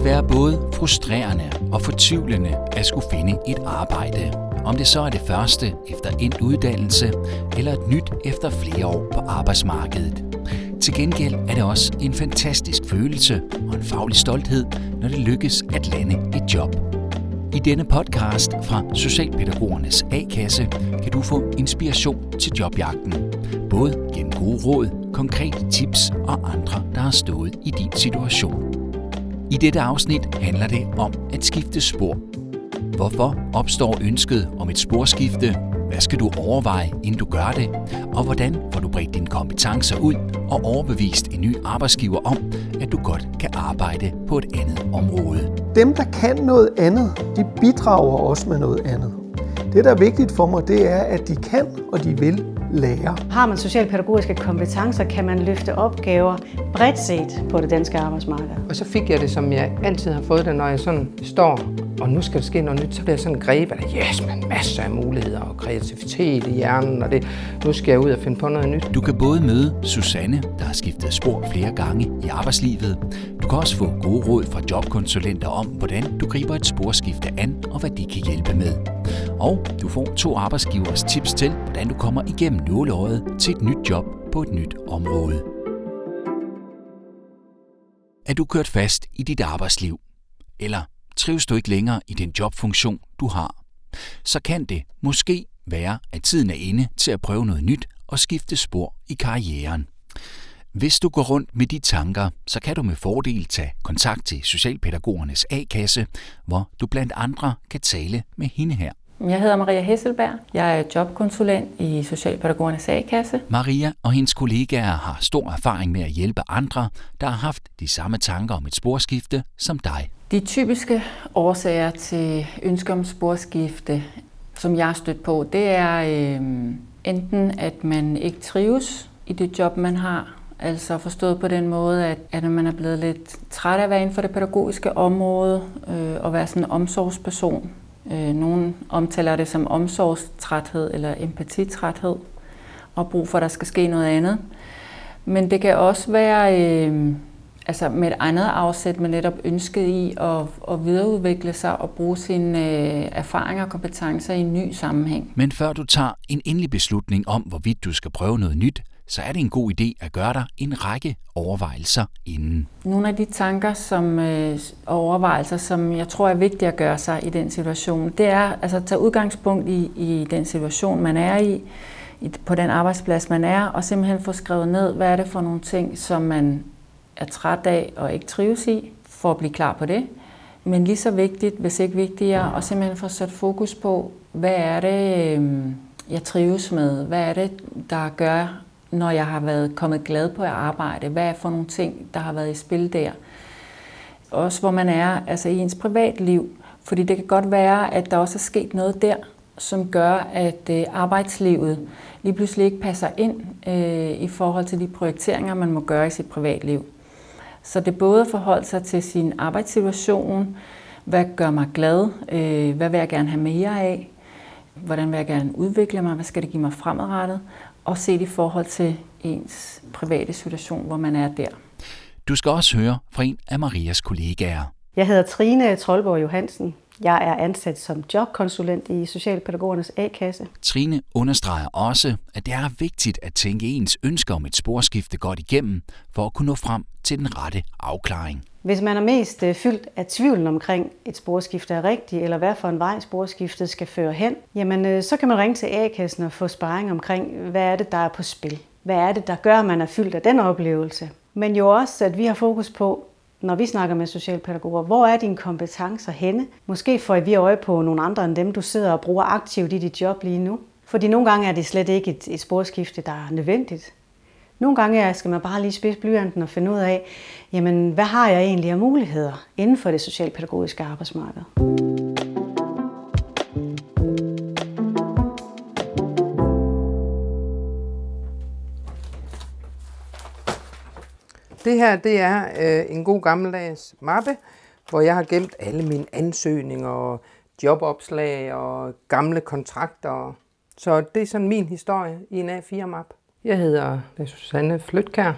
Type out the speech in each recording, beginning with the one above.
kan være både frustrerende og fortvivlende at skulle finde et arbejde. Om det så er det første efter endt uddannelse, eller et nyt efter flere år på arbejdsmarkedet. Til gengæld er det også en fantastisk følelse og en faglig stolthed, når det lykkes at lande et job. I denne podcast fra Socialpædagogernes A-kasse kan du få inspiration til jobjagten. Både gennem gode råd, konkrete tips og andre, der har stået i din situation. I dette afsnit handler det om at skifte spor. Hvorfor opstår ønsket om et sporskifte? Hvad skal du overveje, inden du gør det? Og hvordan får du bredt dine kompetencer ud og overbevist en ny arbejdsgiver om, at du godt kan arbejde på et andet område? Dem, der kan noget andet, de bidrager også med noget andet. Det, der er vigtigt for mig, det er, at de kan og de vil lære. Har man socialpædagogiske kompetencer, kan man løfte opgaver bredt set på det danske arbejdsmarked. Og så fik jeg det, som jeg altid har fået det, når jeg sådan står, og nu skal der ske noget nyt, så bliver jeg sådan grebet af, yes, man masser af muligheder og kreativitet i hjernen, og det, nu skal jeg ud og finde på noget nyt. Du kan både møde Susanne, der har skiftet spor flere gange i arbejdslivet. Du kan også få gode råd fra jobkonsulenter om, hvordan du griber et sporskifte an og hvad de kan hjælpe med. Og du får to arbejdsgivers tips til, hvordan du kommer igennem nåleøjet til et nyt job på et nyt område. Er du kørt fast i dit arbejdsliv? Eller trives du ikke længere i den jobfunktion, du har? Så kan det måske være, at tiden er inde til at prøve noget nyt og skifte spor i karrieren. Hvis du går rundt med de tanker, så kan du med fordel tage kontakt til Socialpædagogernes A-kasse, hvor du blandt andre kan tale med hende her. Jeg hedder Maria Hesselberg. Jeg er jobkonsulent i Socialpædagogernes A-kasse. Maria og hendes kollegaer har stor erfaring med at hjælpe andre, der har haft de samme tanker om et sporskifte som dig. De typiske årsager til ønsker om sporskifte, som jeg har stødt på, det er øh, enten, at man ikke trives i det job, man har, Altså forstået på den måde, at, at man er blevet lidt træt af at være inden for det pædagogiske område øh, og være sådan en omsorgsperson. Øh, Nogle omtaler det som omsorgstræthed eller empatitræthed og brug for, at der skal ske noget andet. Men det kan også være øh, altså med et andet afsæt, men netop ønsket i at, at videreudvikle sig og bruge sine øh, erfaringer og kompetencer i en ny sammenhæng. Men før du tager en endelig beslutning om, hvorvidt du skal prøve noget nyt, så er det en god idé at gøre dig en række overvejelser inden. Nogle af de tanker som øh, overvejelser, som jeg tror er vigtige at gøre sig i den situation, det er altså at tage udgangspunkt i, i den situation, man er i, i, på den arbejdsplads, man er, og simpelthen få skrevet ned, hvad er det for nogle ting, som man er træt af og ikke trives i, for at blive klar på det. Men lige så vigtigt, hvis ikke vigtigere, at simpelthen få sat fokus på, hvad er det, øh, jeg trives med? Hvad er det, der gør, når jeg har været kommet glad på at arbejde? Hvad er for nogle ting, der har været i spil der? Også hvor man er altså i ens privatliv. Fordi det kan godt være, at der også er sket noget der, som gør, at øh, arbejdslivet lige pludselig ikke passer ind øh, i forhold til de projekteringer, man må gøre i sit privatliv. Så det både forholder sig til sin arbejdssituation, hvad gør mig glad, øh, hvad vil jeg gerne have mere af, hvordan vil jeg gerne udvikle mig, hvad skal det give mig fremadrettet, og set i forhold til ens private situation, hvor man er der. Du skal også høre fra en af Marias kollegaer. Jeg hedder Trine Troldborg Johansen. Jeg er ansat som jobkonsulent i Socialpædagogernes A-kasse. Trine understreger også, at det er vigtigt at tænke ens ønsker om et sporskifte godt igennem, for at kunne nå frem til den rette afklaring. Hvis man er mest øh, fyldt af tvivlen omkring et sporskifte er rigtigt, eller hvad for en vej sporskiftet skal føre hen, jamen øh, så kan man ringe til A-kassen og få sparring omkring, hvad er det, der er på spil. Hvad er det, der gør, at man er fyldt af den oplevelse? Men jo også, at vi har fokus på, når vi snakker med socialpædagoger, hvor er dine kompetencer henne? Måske får vi øje på nogle andre end dem, du sidder og bruger aktivt i dit job lige nu. Fordi nogle gange er det slet ikke et, et sporskifte, der er nødvendigt. Nogle gange skal man bare lige spidse blyanten og finde ud af, jamen, hvad har jeg egentlig af muligheder inden for det socialpædagogiske arbejdsmarked. Det her, det er øh, en god gammeldags mappe, hvor jeg har gemt alle mine ansøgninger og jobopslag og gamle kontrakter. Så det er sådan min historie i en A4-map. Jeg hedder Susanne Flytkær,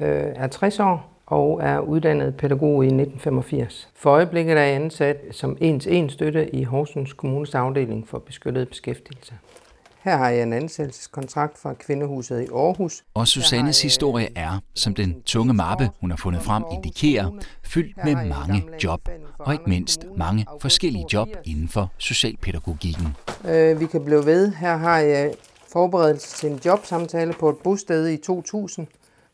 øh, er 60 år og er uddannet pædagog i 1985. For øjeblikket er jeg ansat som ens en støtte i Horsens Kommunes afdeling for beskyttet beskæftigelse. Her har jeg en ansættelseskontrakt fra Kvindehuset i Aarhus. Og Susannes historie er, som den tunge mappe, hun har fundet frem, indikerer, fyldt med mange job, og ikke mindst mange forskellige job inden for socialpædagogikken. Øh, vi kan blive ved. Her har jeg forberedelse til en jobsamtale på et bosted i 2000,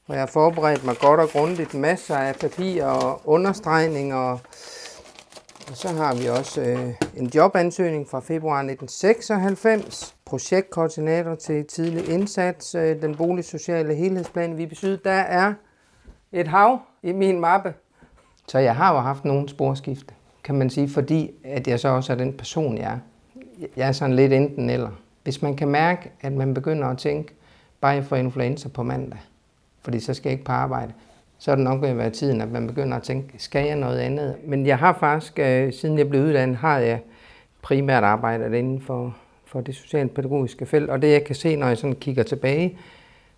hvor jeg forberedte mig godt og grundigt, masser af papir og understregninger. Og så har vi også øh, en jobansøgning fra februar 1996, projektkoordinator til tidlig indsats, øh, den boligsociale helhedsplan vi besøgte. Der er et hav i min mappe. Så jeg har jo haft nogle sporskifte, kan man sige, fordi at jeg så også er den person, jeg er. Jeg er sådan lidt enten eller. Hvis man kan mærke, at man begynder at tænke, bare jeg får influenza på mandag, fordi så skal jeg ikke på arbejde, så er det nok ved at være tiden, at man begynder at tænke, skal jeg noget andet? Men jeg har faktisk, øh, siden jeg blev uddannet, har jeg primært arbejdet inden for, for det socialpædagogiske felt. Og det jeg kan se, når jeg sådan kigger tilbage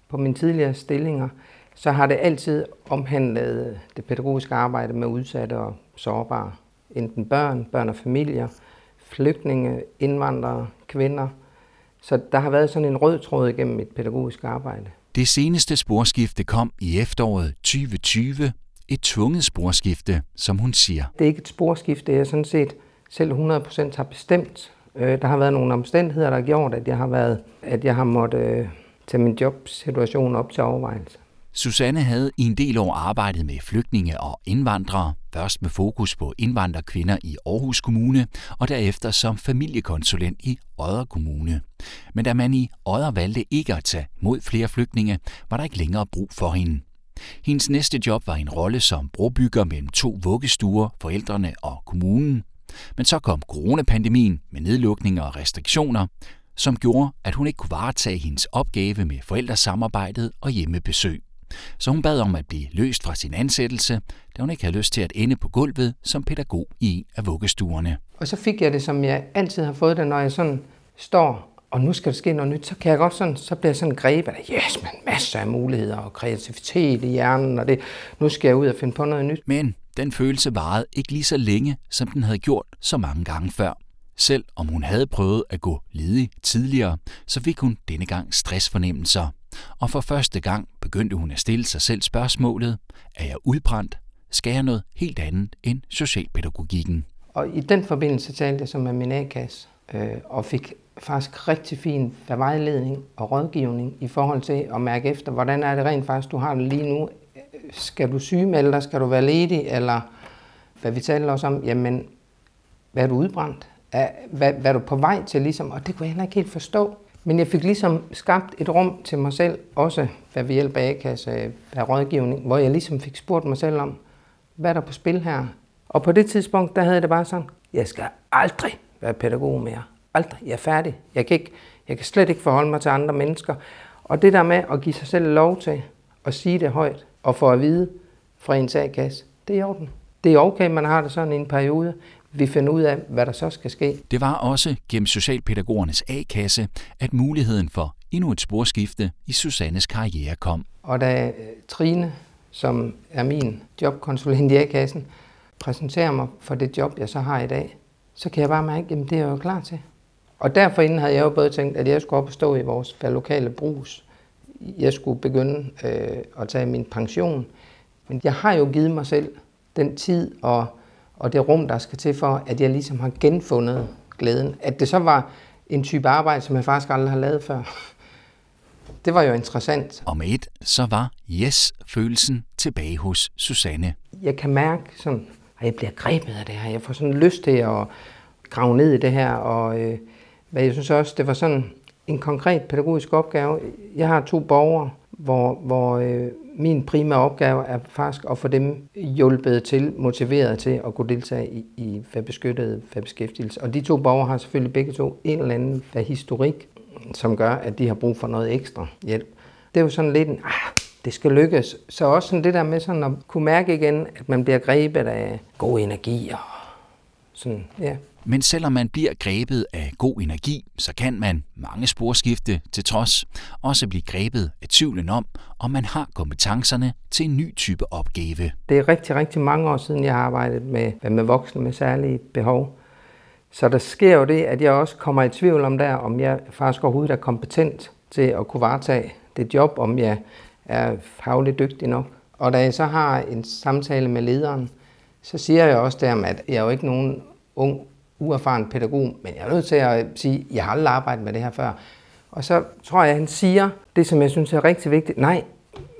på mine tidligere stillinger, så har det altid omhandlet det pædagogiske arbejde med udsatte og sårbare. Enten børn, børn og familier, flygtninge, indvandrere, kvinder. Så der har været sådan en rød tråd igennem mit pædagogiske arbejde. Det seneste sporskifte kom i efteråret 2020. Et tvunget sporskifte, som hun siger. Det er ikke et sporskifte, jeg sådan set selv 100% har bestemt. Øh, der har været nogle omstændigheder, der har gjort, at jeg har, været, at jeg har måttet øh, tage min jobsituation op til overvejelse. Susanne havde i en del år arbejdet med flygtninge og indvandrere, først med fokus på indvandrerkvinder i Aarhus Kommune, og derefter som familiekonsulent i Odder Kommune. Men da man i Odder valgte ikke at tage mod flere flygtninge, var der ikke længere brug for hende. Hendes næste job var en rolle som brobygger mellem to vuggestuer, forældrene og kommunen. Men så kom coronapandemien med nedlukninger og restriktioner, som gjorde, at hun ikke kunne varetage hendes opgave med forældresamarbejdet og hjemmebesøg. Så hun bad om at blive løst fra sin ansættelse, da hun ikke havde lyst til at ende på gulvet som pædagog i en af vuggestuerne. Og så fik jeg det, som jeg altid har fået det, når jeg sådan står, og nu skal der ske noget nyt, så kan jeg godt sådan, så bliver jeg sådan grebet af, yes, man, masser af muligheder og kreativitet i hjernen, og det, nu skal jeg ud og finde på noget nyt. Men den følelse varede ikke lige så længe, som den havde gjort så mange gange før. Selv om hun havde prøvet at gå ledig tidligere, så fik hun denne gang stressfornemmelser. Og for første gang begyndte hun at stille sig selv spørgsmålet, er jeg udbrændt? Skal jeg noget helt andet end socialpædagogikken? Og i den forbindelse talte jeg så med min A-kasse, øh, og fik faktisk rigtig fin vejledning og rådgivning i forhold til at mærke efter, hvordan er det rent faktisk, du har det lige nu. Skal du sygemelde dig? Skal du være ledig? Eller hvad vi talte også om, jamen, hvad er du udbrændt? Hvad, hvad er du på vej til ligesom? Og det kunne jeg heller ikke helt forstå. Men jeg fik ligesom skabt et rum til mig selv, også hvad vi af A-kasse af rådgivning, hvor jeg ligesom fik spurgt mig selv om, hvad er der på spil her? Og på det tidspunkt, der havde jeg det bare sådan, jeg skal aldrig være pædagog mere. Aldrig. Jeg er færdig. Jeg kan, ikke, jeg kan slet ikke forholde mig til andre mennesker. Og det der med at give sig selv lov til at sige det højt, og få at vide fra ens A-kasse, det er i orden. Det er okay, man har det sådan i en periode. Vi finder ud af, hvad der så skal ske. Det var også gennem Socialpædagogernes A-kasse, at muligheden for endnu et sporskifte i Susannes karriere kom. Og da øh, Trine, som er min jobkonsulent i A-kassen, præsenterer mig for det job, jeg så har i dag, så kan jeg bare mærke, at det er jeg jo klar til. Og derfor inden havde jeg jo både tænkt, at jeg skulle op og stå i vores lokale brus. Jeg skulle begynde øh, at tage min pension. Men jeg har jo givet mig selv den tid og, og det rum, der skal til for, at jeg ligesom har genfundet glæden. At det så var en type arbejde, som jeg faktisk aldrig har lavet før. Det var jo interessant. Og med et, så var yes-følelsen tilbage hos Susanne. Jeg kan mærke sådan, at jeg bliver grebet af det her. Jeg får sådan lyst til at grave ned i det her. Og øh, hvad jeg synes også, det var sådan en konkret pædagogisk opgave. Jeg har to borgere, hvor, hvor øh, min primære opgave er faktisk at få dem hjulpet til, motiveret til at kunne deltage i, i beskyttet beskæftigelse. Og de to borgere har selvfølgelig begge to en eller anden historik, som gør, at de har brug for noget ekstra hjælp. Det er jo sådan lidt en, ah, det skal lykkes. Så også sådan det der med sådan at kunne mærke igen, at man bliver grebet af god energi og Sådan, ja. Men selvom man bliver grebet af god energi, så kan man, mange sporskifte til trods, også blive grebet af tvivlen om, om man har kompetencerne til en ny type opgave. Det er rigtig, rigtig mange år siden, jeg har arbejdet med, med voksne med særlige behov. Så der sker jo det, at jeg også kommer i tvivl om der, om jeg faktisk overhovedet er kompetent til at kunne varetage det job, om jeg er fagligt dygtig nok. Og da jeg så har en samtale med lederen, så siger jeg også der, at jeg er jo ikke nogen ung, uerfaren pædagog, men jeg er nødt til at sige, at jeg har aldrig arbejdet med det her før. Og så tror jeg, at han siger det, som jeg synes er rigtig vigtigt. Nej,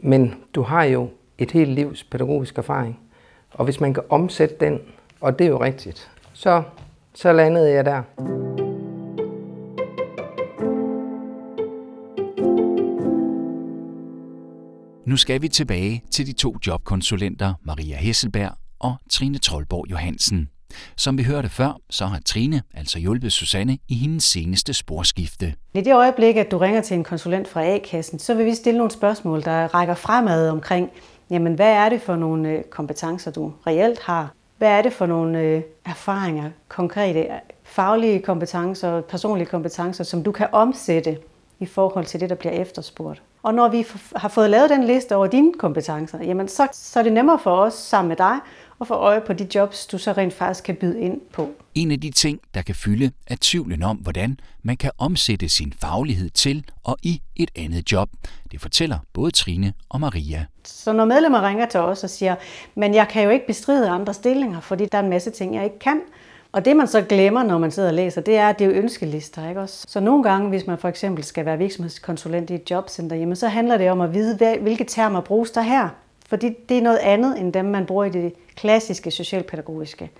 men du har jo et helt livs pædagogisk erfaring. Og hvis man kan omsætte den, og det er jo rigtigt, så, så landede jeg der. Nu skal vi tilbage til de to jobkonsulenter, Maria Hesselberg og Trine Trollborg Johansen. Som vi hørte før, så har Trine altså hjulpet Susanne i hendes seneste sporskifte. I det øjeblik, at du ringer til en konsulent fra A-kassen, så vil vi stille nogle spørgsmål, der rækker fremad omkring, jamen hvad er det for nogle øh, kompetencer, du reelt har? Hvad er det for nogle øh, erfaringer, konkrete øh, faglige kompetencer, personlige kompetencer, som du kan omsætte i forhold til det, der bliver efterspurgt? Og når vi har fået lavet den liste over dine kompetencer, jamen så, så er det nemmere for os sammen med dig at få øje på de jobs, du så rent faktisk kan byde ind på. En af de ting, der kan fylde, er tvivlen om, hvordan man kan omsætte sin faglighed til og i et andet job. Det fortæller både Trine og Maria. Så når medlemmer ringer til os og siger, men jeg kan jo ikke bestride andre stillinger, fordi der er en masse ting, jeg ikke kan, og det man så glemmer, når man sidder og læser, det er, at det er jo ønskelister. Ikke også? Så nogle gange, hvis man for eksempel skal være virksomhedskonsulent i et jobcenter, jamen, så handler det om at vide, hvilke termer bruges der her. Fordi det er noget andet, end dem man bruger i det klassiske socialpædagogiske.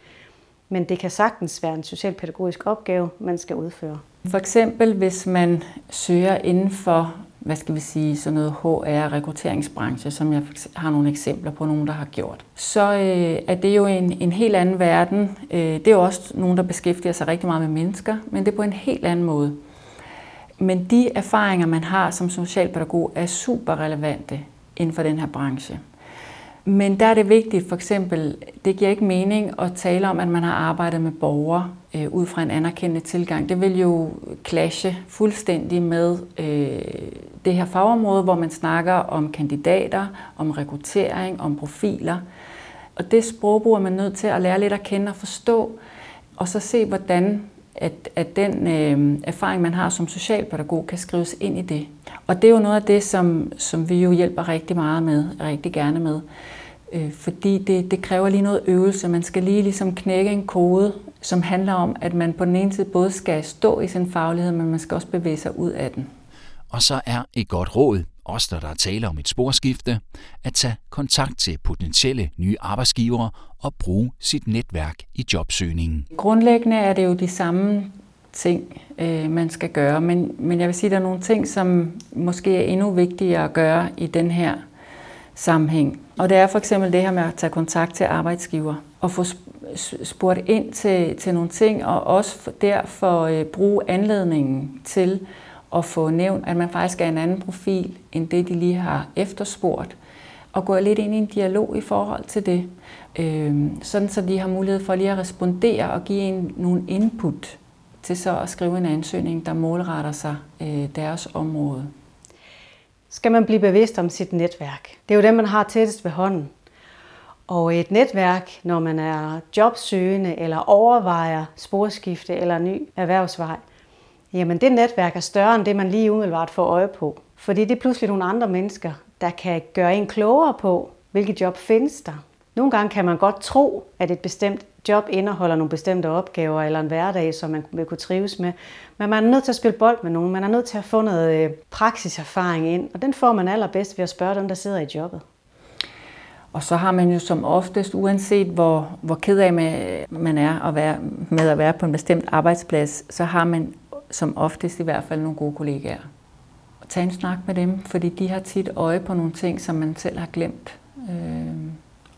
Men det kan sagtens være en socialpædagogisk opgave, man skal udføre. For eksempel, hvis man søger inden for hvad skal vi sige, sådan noget HR, rekrutteringsbranche, som jeg har nogle eksempler på nogen, der har gjort, så øh, er det jo en, en helt anden verden. Øh, det er jo også nogen, der beskæftiger sig rigtig meget med mennesker, men det er på en helt anden måde. Men de erfaringer, man har som socialpædagog, er super relevante inden for den her branche. Men der er det vigtigt, for eksempel, det giver ikke mening at tale om, at man har arbejdet med borgere øh, ud fra en anerkendende tilgang. Det vil jo clashe fuldstændig med øh, det her fagområde, hvor man snakker om kandidater, om rekruttering, om profiler. Og det sprogbrug er man nødt til at lære lidt at kende og forstå, og så se, hvordan at, at den øh, erfaring, man har som socialpædagog, kan skrives ind i det. Og det er jo noget af det, som, som vi jo hjælper rigtig meget med, rigtig gerne med. Øh, fordi det, det kræver lige noget øvelse. Man skal lige ligesom knække en kode, som handler om, at man på den ene side både skal stå i sin faglighed, men man skal også bevæge sig ud af den. Og så er et godt råd, også når der er tale om et sporskifte, at tage kontakt til potentielle nye arbejdsgivere og bruge sit netværk i jobsøgningen. Grundlæggende er det jo de samme ting, øh, man skal gøre, men, men jeg vil sige, at der er nogle ting, som måske er endnu vigtigere at gøre i den her sammenhæng. Og det er for eksempel det her med at tage kontakt til arbejdsgiver og få spurgt ind til, til nogle ting, og også derfor øh, bruge anledningen til at få nævnt, at man faktisk er en anden profil, end det de lige har efterspurgt, og gå lidt ind i en dialog i forhold til det, øh, sådan så de har mulighed for lige at respondere og give en nogle input til så at skrive en ansøgning, der målretter sig øh, deres område skal man blive bevidst om sit netværk. Det er jo det, man har tættest ved hånden. Og et netværk, når man er jobsøgende eller overvejer sporskifte eller ny erhvervsvej, jamen det netværk er større end det, man lige umiddelbart får øje på. Fordi det er pludselig nogle andre mennesker, der kan gøre en klogere på, hvilke job findes der. Nogle gange kan man godt tro, at et bestemt job indeholder nogle bestemte opgaver eller en hverdag, som man vil kunne trives med. Men man er nødt til at spille bold med nogen. Man er nødt til at få noget øh, praksiserfaring ind, og den får man allerbedst ved at spørge dem, der sidder i jobbet. Og så har man jo som oftest, uanset hvor, hvor ked af med, man er at være, med at være på en bestemt arbejdsplads, så har man som oftest i hvert fald nogle gode kollegaer. Tag en snak med dem, fordi de har tit øje på nogle ting, som man selv har glemt øh,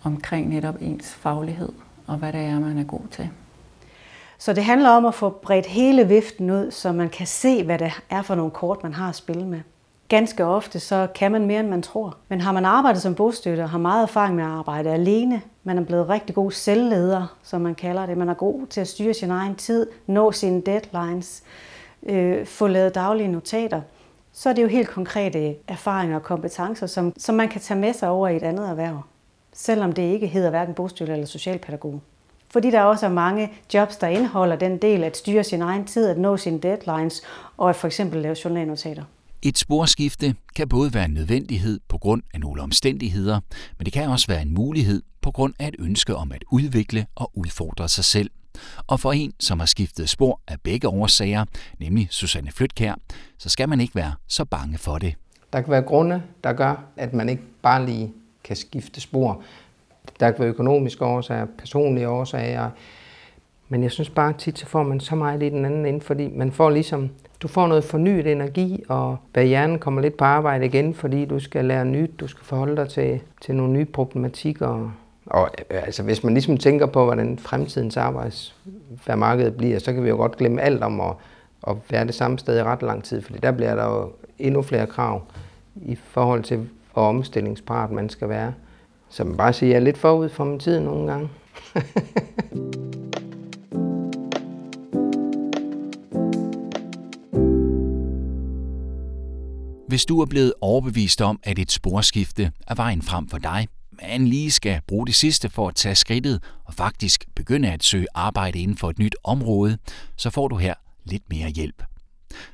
omkring netop ens faglighed og hvad det er, man er god til. Så det handler om at få bredt hele viften ud, så man kan se, hvad det er for nogle kort, man har at spille med. Ganske ofte så kan man mere, end man tror. Men har man arbejdet som bostøtter, har meget erfaring med at arbejde alene, man er blevet rigtig god selvleder, som man kalder det. Man er god til at styre sin egen tid, nå sine deadlines, øh, få lavet daglige notater. Så er det jo helt konkrete erfaringer og kompetencer, som, som man kan tage med sig over i et andet erhverv. Selvom det ikke hedder hverken bostøtter eller socialpædagog. Fordi der også er mange jobs, der indeholder den del at styre sin egen tid, at nå sine deadlines og at for eksempel lave journalnotater. Et sporskifte kan både være en nødvendighed på grund af nogle omstændigheder, men det kan også være en mulighed på grund af et ønske om at udvikle og udfordre sig selv. Og for en, som har skiftet spor af begge årsager, nemlig Susanne Flytkær, så skal man ikke være så bange for det. Der kan være grunde, der gør, at man ikke bare lige kan skifte spor. Der kan være økonomiske årsager, personlige årsager, men jeg synes bare at tit, så får man så meget i den anden ende, fordi man får ligesom, du får noget fornyet energi, og hvad hjernen kommer lidt på arbejde igen, fordi du skal lære nyt, du skal forholde dig til, til nogle nye problematikker. Og øh, altså, hvis man ligesom tænker på, hvordan fremtidens arbejdsmarked bliver, så kan vi jo godt glemme alt om at, at være det samme sted i ret lang tid, fordi der bliver der jo endnu flere krav i forhold til, og omstillingsparat man skal være. Så man bare siger, jeg er lidt forud for min tid nogle gange. Hvis du er blevet overbevist om, at et sporskifte er vejen frem for dig, men lige skal bruge det sidste for at tage skridtet og faktisk begynde at søge arbejde inden for et nyt område, så får du her lidt mere hjælp.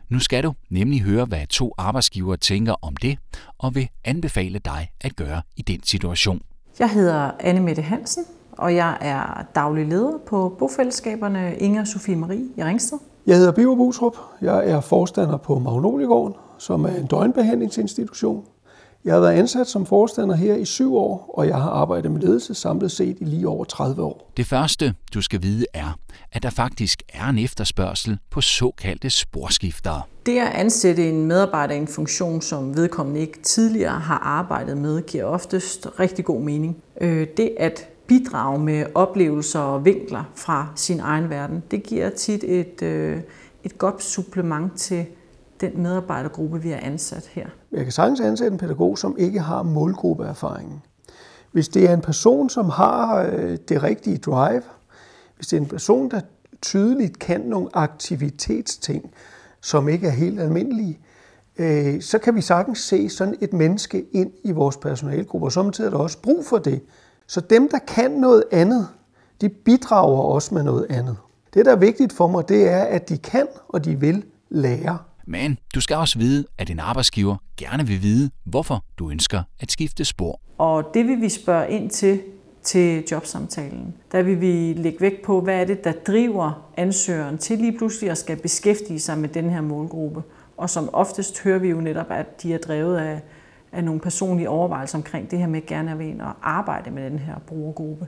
Nu skal du nemlig høre, hvad to arbejdsgivere tænker om det, og vil anbefale dig at gøre i den situation. Jeg hedder Anne Mette Hansen, og jeg er daglig leder på bofællesskaberne Inger Sofie Marie i Ringsted. Jeg hedder Biver Busrup. Jeg er forstander på Magnoliegården, som er en døgnbehandlingsinstitution. Jeg har været ansat som forstander her i syv år, og jeg har arbejdet med ledelse samlet set i lige over 30 år. Det første, du skal vide, er, at der faktisk er en efterspørgsel på såkaldte sporskiftere. Det at ansætte en medarbejder i en funktion, som vedkommende ikke tidligere har arbejdet med, giver oftest rigtig god mening. Øh, det at bidrage med oplevelser og vinkler fra sin egen verden, det giver tit et, øh, et godt supplement til den medarbejdergruppe, vi har ansat her. Jeg kan sagtens ansætte en pædagog, som ikke har målgruppeerfaringen. Hvis det er en person, som har øh, det rigtige drive, hvis det er en person, der tydeligt kan nogle aktivitetsting, som ikke er helt almindelige, øh, så kan vi sagtens se sådan et menneske ind i vores personalgruppe, og samtidig er der også brug for det. Så dem, der kan noget andet, de bidrager også med noget andet. Det, der er vigtigt for mig, det er, at de kan og de vil lære. Men du skal også vide, at en arbejdsgiver gerne vil vide, hvorfor du ønsker at skifte spor. Og det vil vi spørge ind til til jobsamtalen. Der vil vi lægge vægt på, hvad er det, der driver ansøgeren til lige pludselig at skal beskæftige sig med den her målgruppe. Og som oftest hører vi jo netop, at de er drevet af, af nogle personlige overvejelser omkring det her med gerne at ind at arbejde med den her brugergruppe.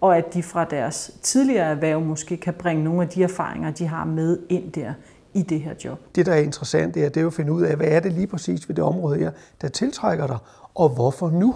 Og at de fra deres tidligere erhverv måske kan bringe nogle af de erfaringer, de har med ind der i det her job. Det, der er interessant, det er, det er at finde ud af, hvad er det lige præcis ved det område her, der tiltrækker dig, og hvorfor nu?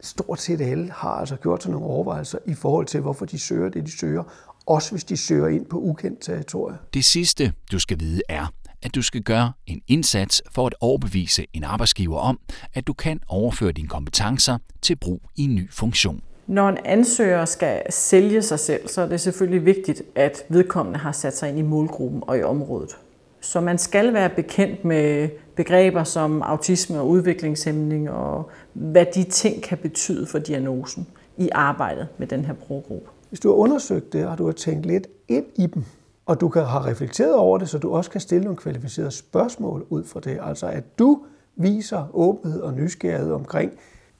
Stort set alle har altså gjort sig nogle overvejelser i forhold til, hvorfor de søger det, de søger, også hvis de søger ind på ukendt territorie. Det sidste, du skal vide, er, at du skal gøre en indsats for at overbevise en arbejdsgiver om, at du kan overføre dine kompetencer til brug i en ny funktion. Når en ansøger skal sælge sig selv, så er det selvfølgelig vigtigt, at vedkommende har sat sig ind i målgruppen og i området. Så man skal være bekendt med begreber som autisme og udviklingshemning og hvad de ting kan betyde for diagnosen i arbejdet med den her brugergruppe. Hvis du har undersøgt det, og du har tænkt lidt ind i dem, og du kan have reflekteret over det, så du også kan stille nogle kvalificerede spørgsmål ud fra det. Altså at du viser åbenhed og nysgerrighed omkring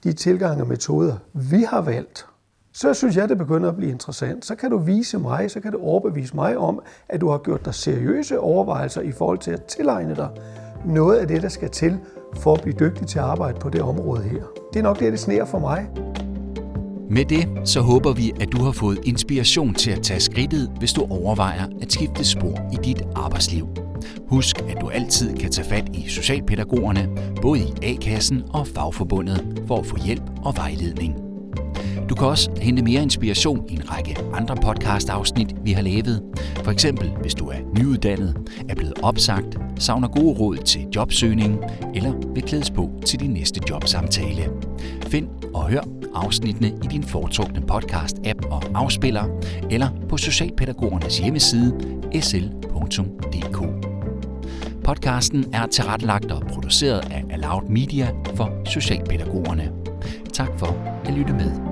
de tilgange og metoder, vi har valgt, så synes jeg, det begynder at blive interessant. Så kan du vise mig, så kan du overbevise mig om, at du har gjort dig seriøse overvejelser i forhold til at tilegne dig noget af det, der skal til for at blive dygtig til at arbejde på det område her. Det er nok det, det sneer for mig. Med det så håber vi, at du har fået inspiration til at tage skridtet, hvis du overvejer at skifte spor i dit arbejdsliv. Husk, at du altid kan tage fat i socialpædagogerne, både i A-kassen og fagforbundet, for at få hjælp og vejledning. Du kan også hente mere inspiration i en række andre podcast-afsnit, vi har lavet. For eksempel, hvis du er nyuddannet, er blevet opsagt, savner gode råd til jobsøgning eller vil klædes på til din næste jobsamtale. Find og hør afsnittene i din foretrukne podcast-app og afspiller, eller på Socialpædagogernes hjemmeside sl.dk. Podcasten er tilrettelagt og produceret af Aloud Media for Socialpædagogerne. Tak for at lytte med.